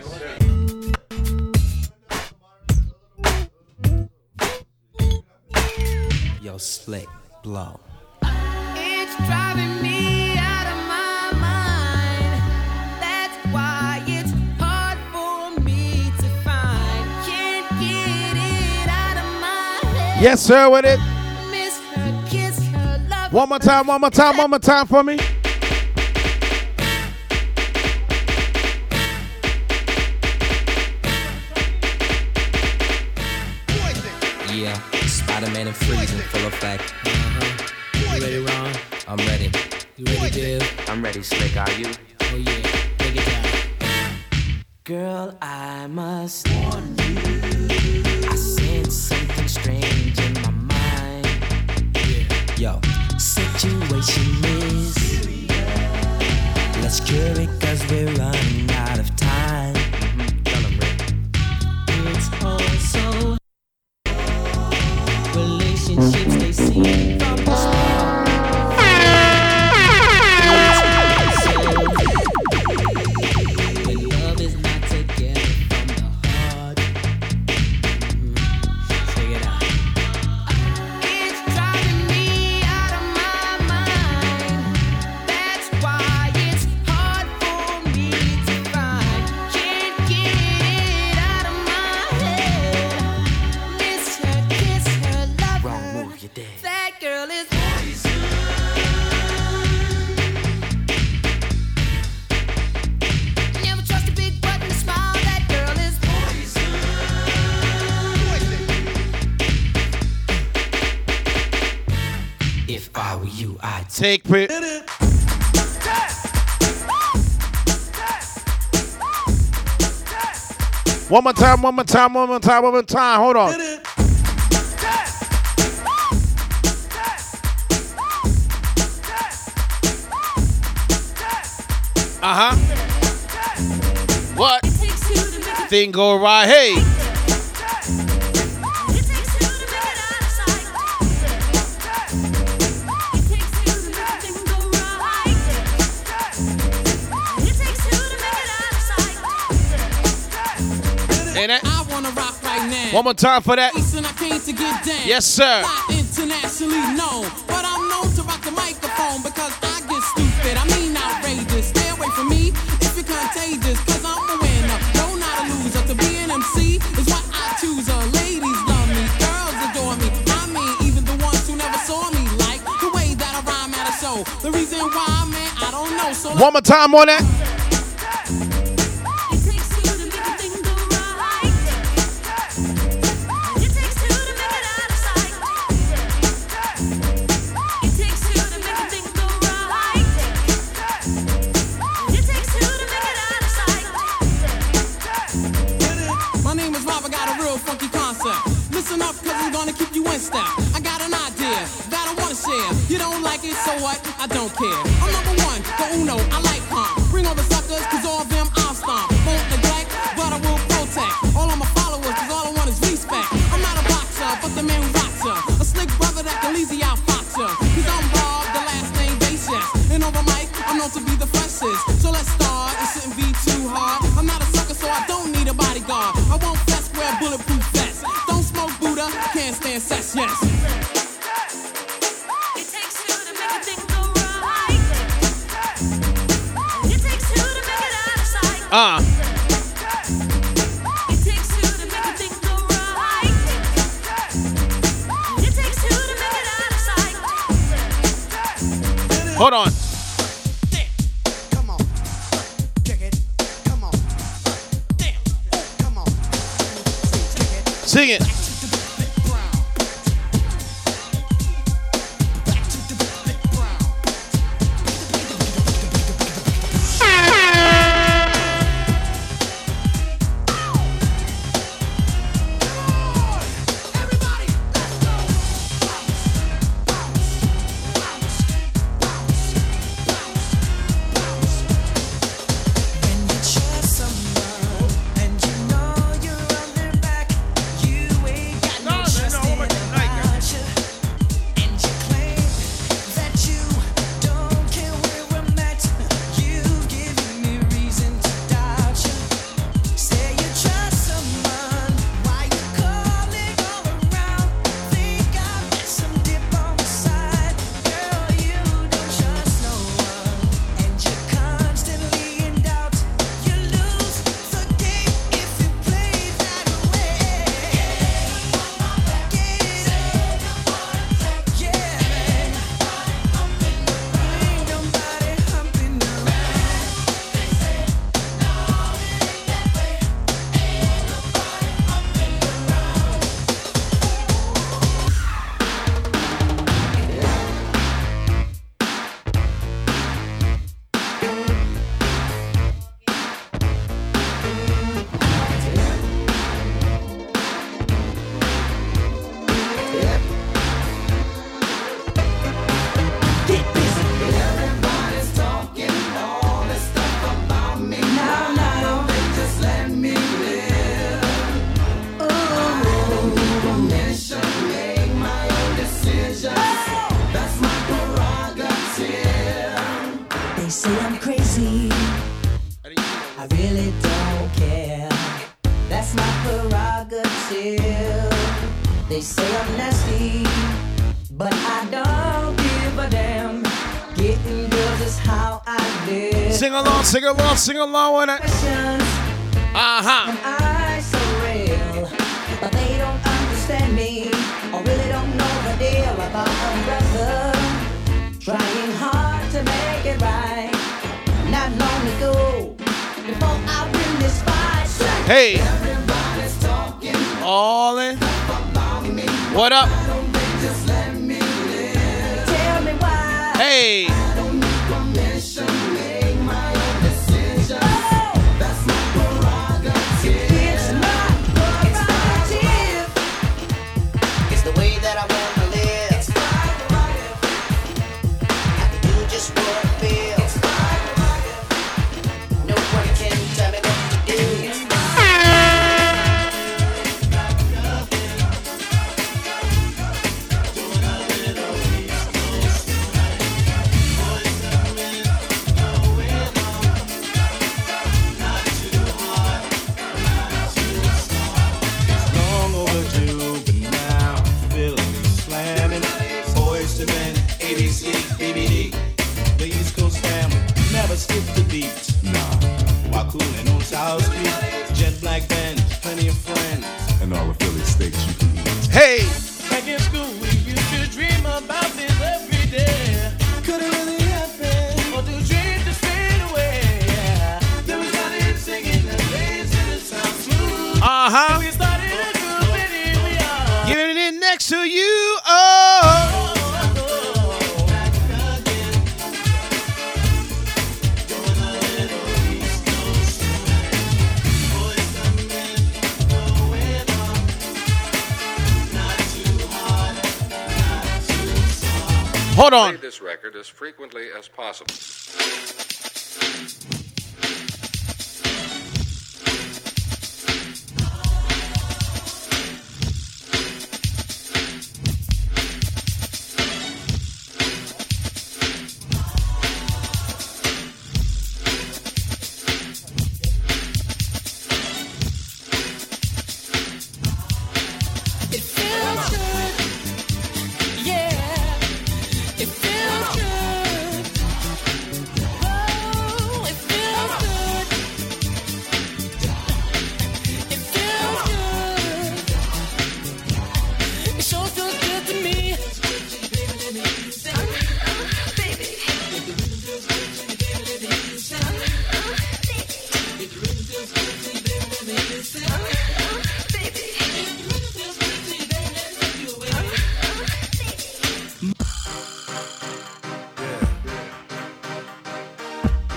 Yo, slick, blow. It's driving me out of my mind. That's why it's hard for me to find. Can't get it out of my head. Yes, sir, with it. Miss her, kiss her, love One more time, one more time, one more time for me. Spider-Man and freezing full effect. Uh-huh. You ready, Ron? I'm ready. You ready, Div? I'm ready, Slick. Are you? Oh yeah, take it down. Girl, I must warn you. I sense something strange in my mind. Yo, situation is. Let's cure it cause we're running out of take pre. One more time, one more time, one more time, one more time. Hold on. Uh huh. What? Thing go right. Hey. One more time for that. Listen, I came to get down. Yes, sir. Not internationally known, but I'm known to rock the microphone because I get stupid. I mean outrageous. Stay away from me if you're contagious, cause I'm a winner. No, not a loser. To be an MC is what I choose. Uh, ladies love me, girls adore me. I mean, even the ones who never saw me like the way that I rhyme at a show. The reason why, man, I don't know. So One more time on that. Along, sing along, with it. Uh huh. I so real, but they don't understand me or really don't know the deal about trying hard to make it right. Not long ago, before I win this fight, Hey. talking All in. What up?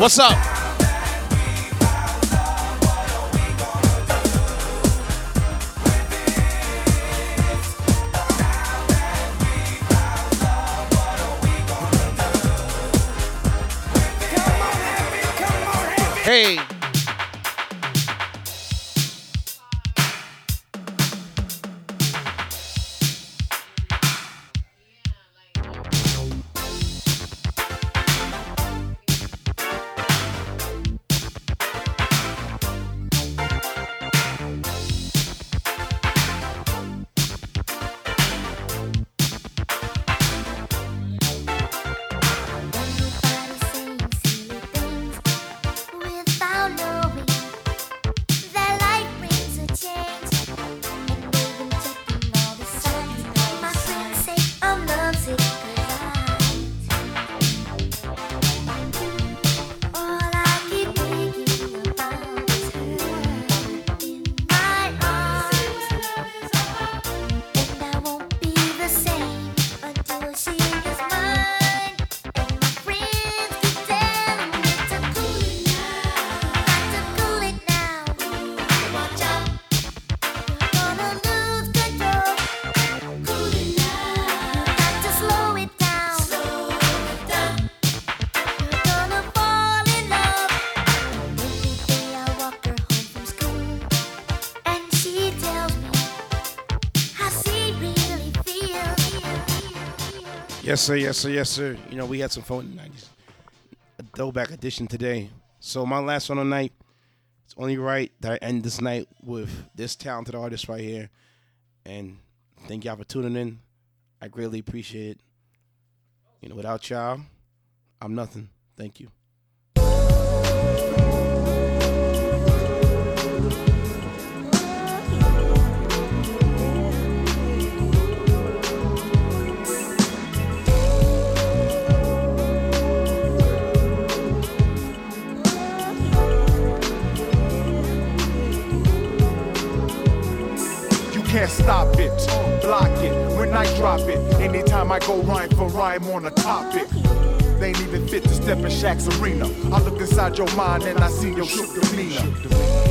What's up? Yes, sir. Yes, sir. Yes, sir. You know, we had some fun in the 90s. A throwback edition today. So, my last one tonight. it's only right that I end this night with this talented artist right here. And thank y'all for tuning in. I greatly appreciate it. You know, without y'all, I'm nothing. Thank you. Can't stop it. Block it when I drop it. Anytime I go rhyme for rhyme on a topic. They ain't even fit to step in Shaq's arena. I look inside your mind and I see your shook demeanor.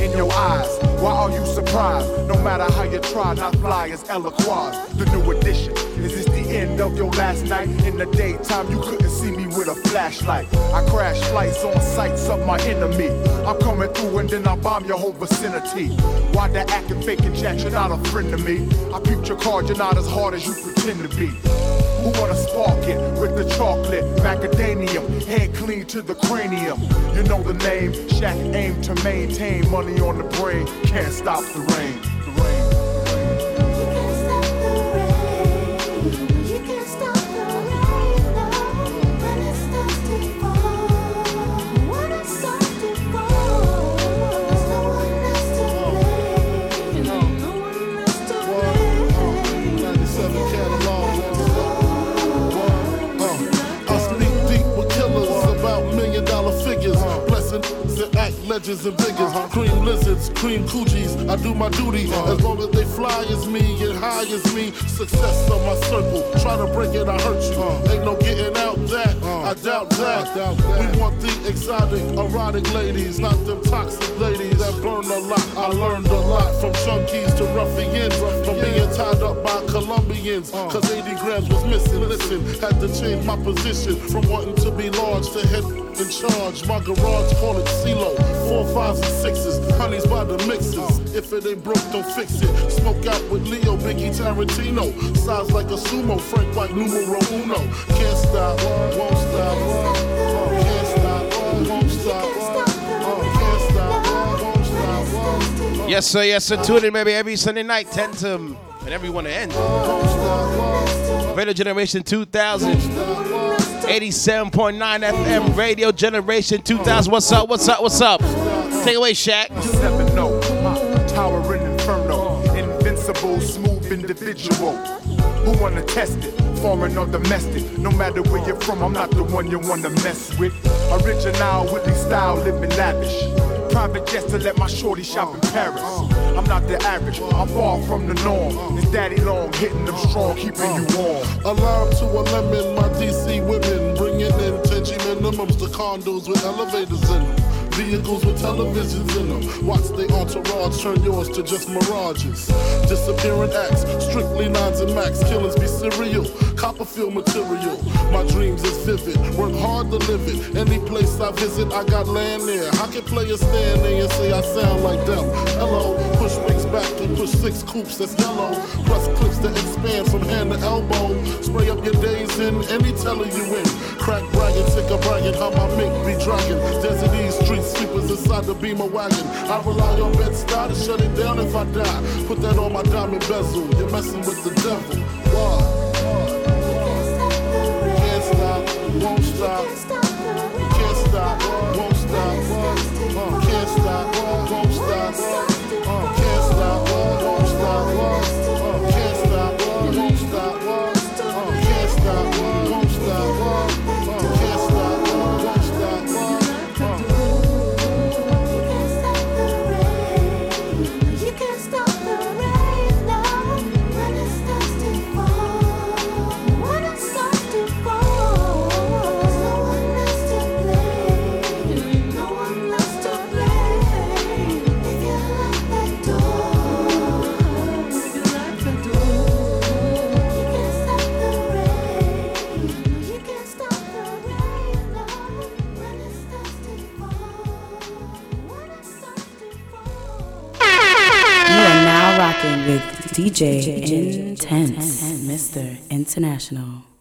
In your eyes, why are you surprised? No matter how you try, not fly as eloquaz. The new edition. Is end of your last night? In the daytime, you couldn't see me with a flashlight. I crash flights on sights of my enemy. I'm coming through and then I bomb your whole vicinity. Why the acting, faking chat? You're not a friend to me. I peeped your card, you're not as hard as you pretend to be. Who wanna spark it with the chocolate? Macadamium, head clean to the cranium. You know the name, Shaq aim to maintain money on the brain. Can't stop. The rain. Legends and figures. Cream lizards, cream Coogis. I do my duty as long as they fly as me and high as me. Success on my circle. Try to break it, I hurt you. Ain't no getting out that. I doubt that. We want the exotic, erotic ladies, not them toxic ladies that burn a lot. I learned a lot from junkies to ruffians, from being tied up by Colombians. Cause 80 grams was missing. Listen, had to change my position from wanting to be large to head in charge. My garage call it CeeLo. Four fives and sixes, honeys by the mixes. If it ain't broke, don't fix it. Smoke out with Leo, Biggie Tarantino. Size like a sumo, Frank White numero uno. Can't stop, won't stop. Can't stop, won't stop. uh, Can't stop, won't stop. Yes, sir. Yes, sir. Tune in, maybe every Sunday night, 10 to and everyone to end. Radio Generation 2000. 87.9 FM Radio Generation 2000. What's up? What's up? What's up? Take away, Shaq. Seven no, uh, towering inferno, invincible, smooth individual. Who wanna test it? Foreign or domestic? No matter where you're from, I'm not the one you wanna mess with. Original Whitley style, living lavish. Private jets to let my shorty shop in Paris. I'm not the average, I'm far from the norm. It's daddy long, hitting them strong, keeping you warm. A lime to a lemon, my DC women bringing in 10G minimums to condos with elevators in them. Vehicles with televisions in them. Watch they entourage turn yours to just mirages. Disappearing acts, strictly nines and max. Killings be serial, Copperfield material. My dreams is vivid, work hard to live it. Any place I visit, I got land there. How can players stand there and say I sound like them? Hello, push wings back and push six coops that's yellow. Clips expand from hand to elbow. Spray up your days in any teller you in. Crack bragging, tick a bragging, how my mink be dragging. Desert Eagle street sweepers inside the beamer wagon. I rely on bed to shut it down if I die. Put that on my diamond bezel. You're messing with the devil. Why? Can't stop, won't stop. Can't stop, won't stop. Uh, Can't stop, won't stop. DJ Intence, Mr. International.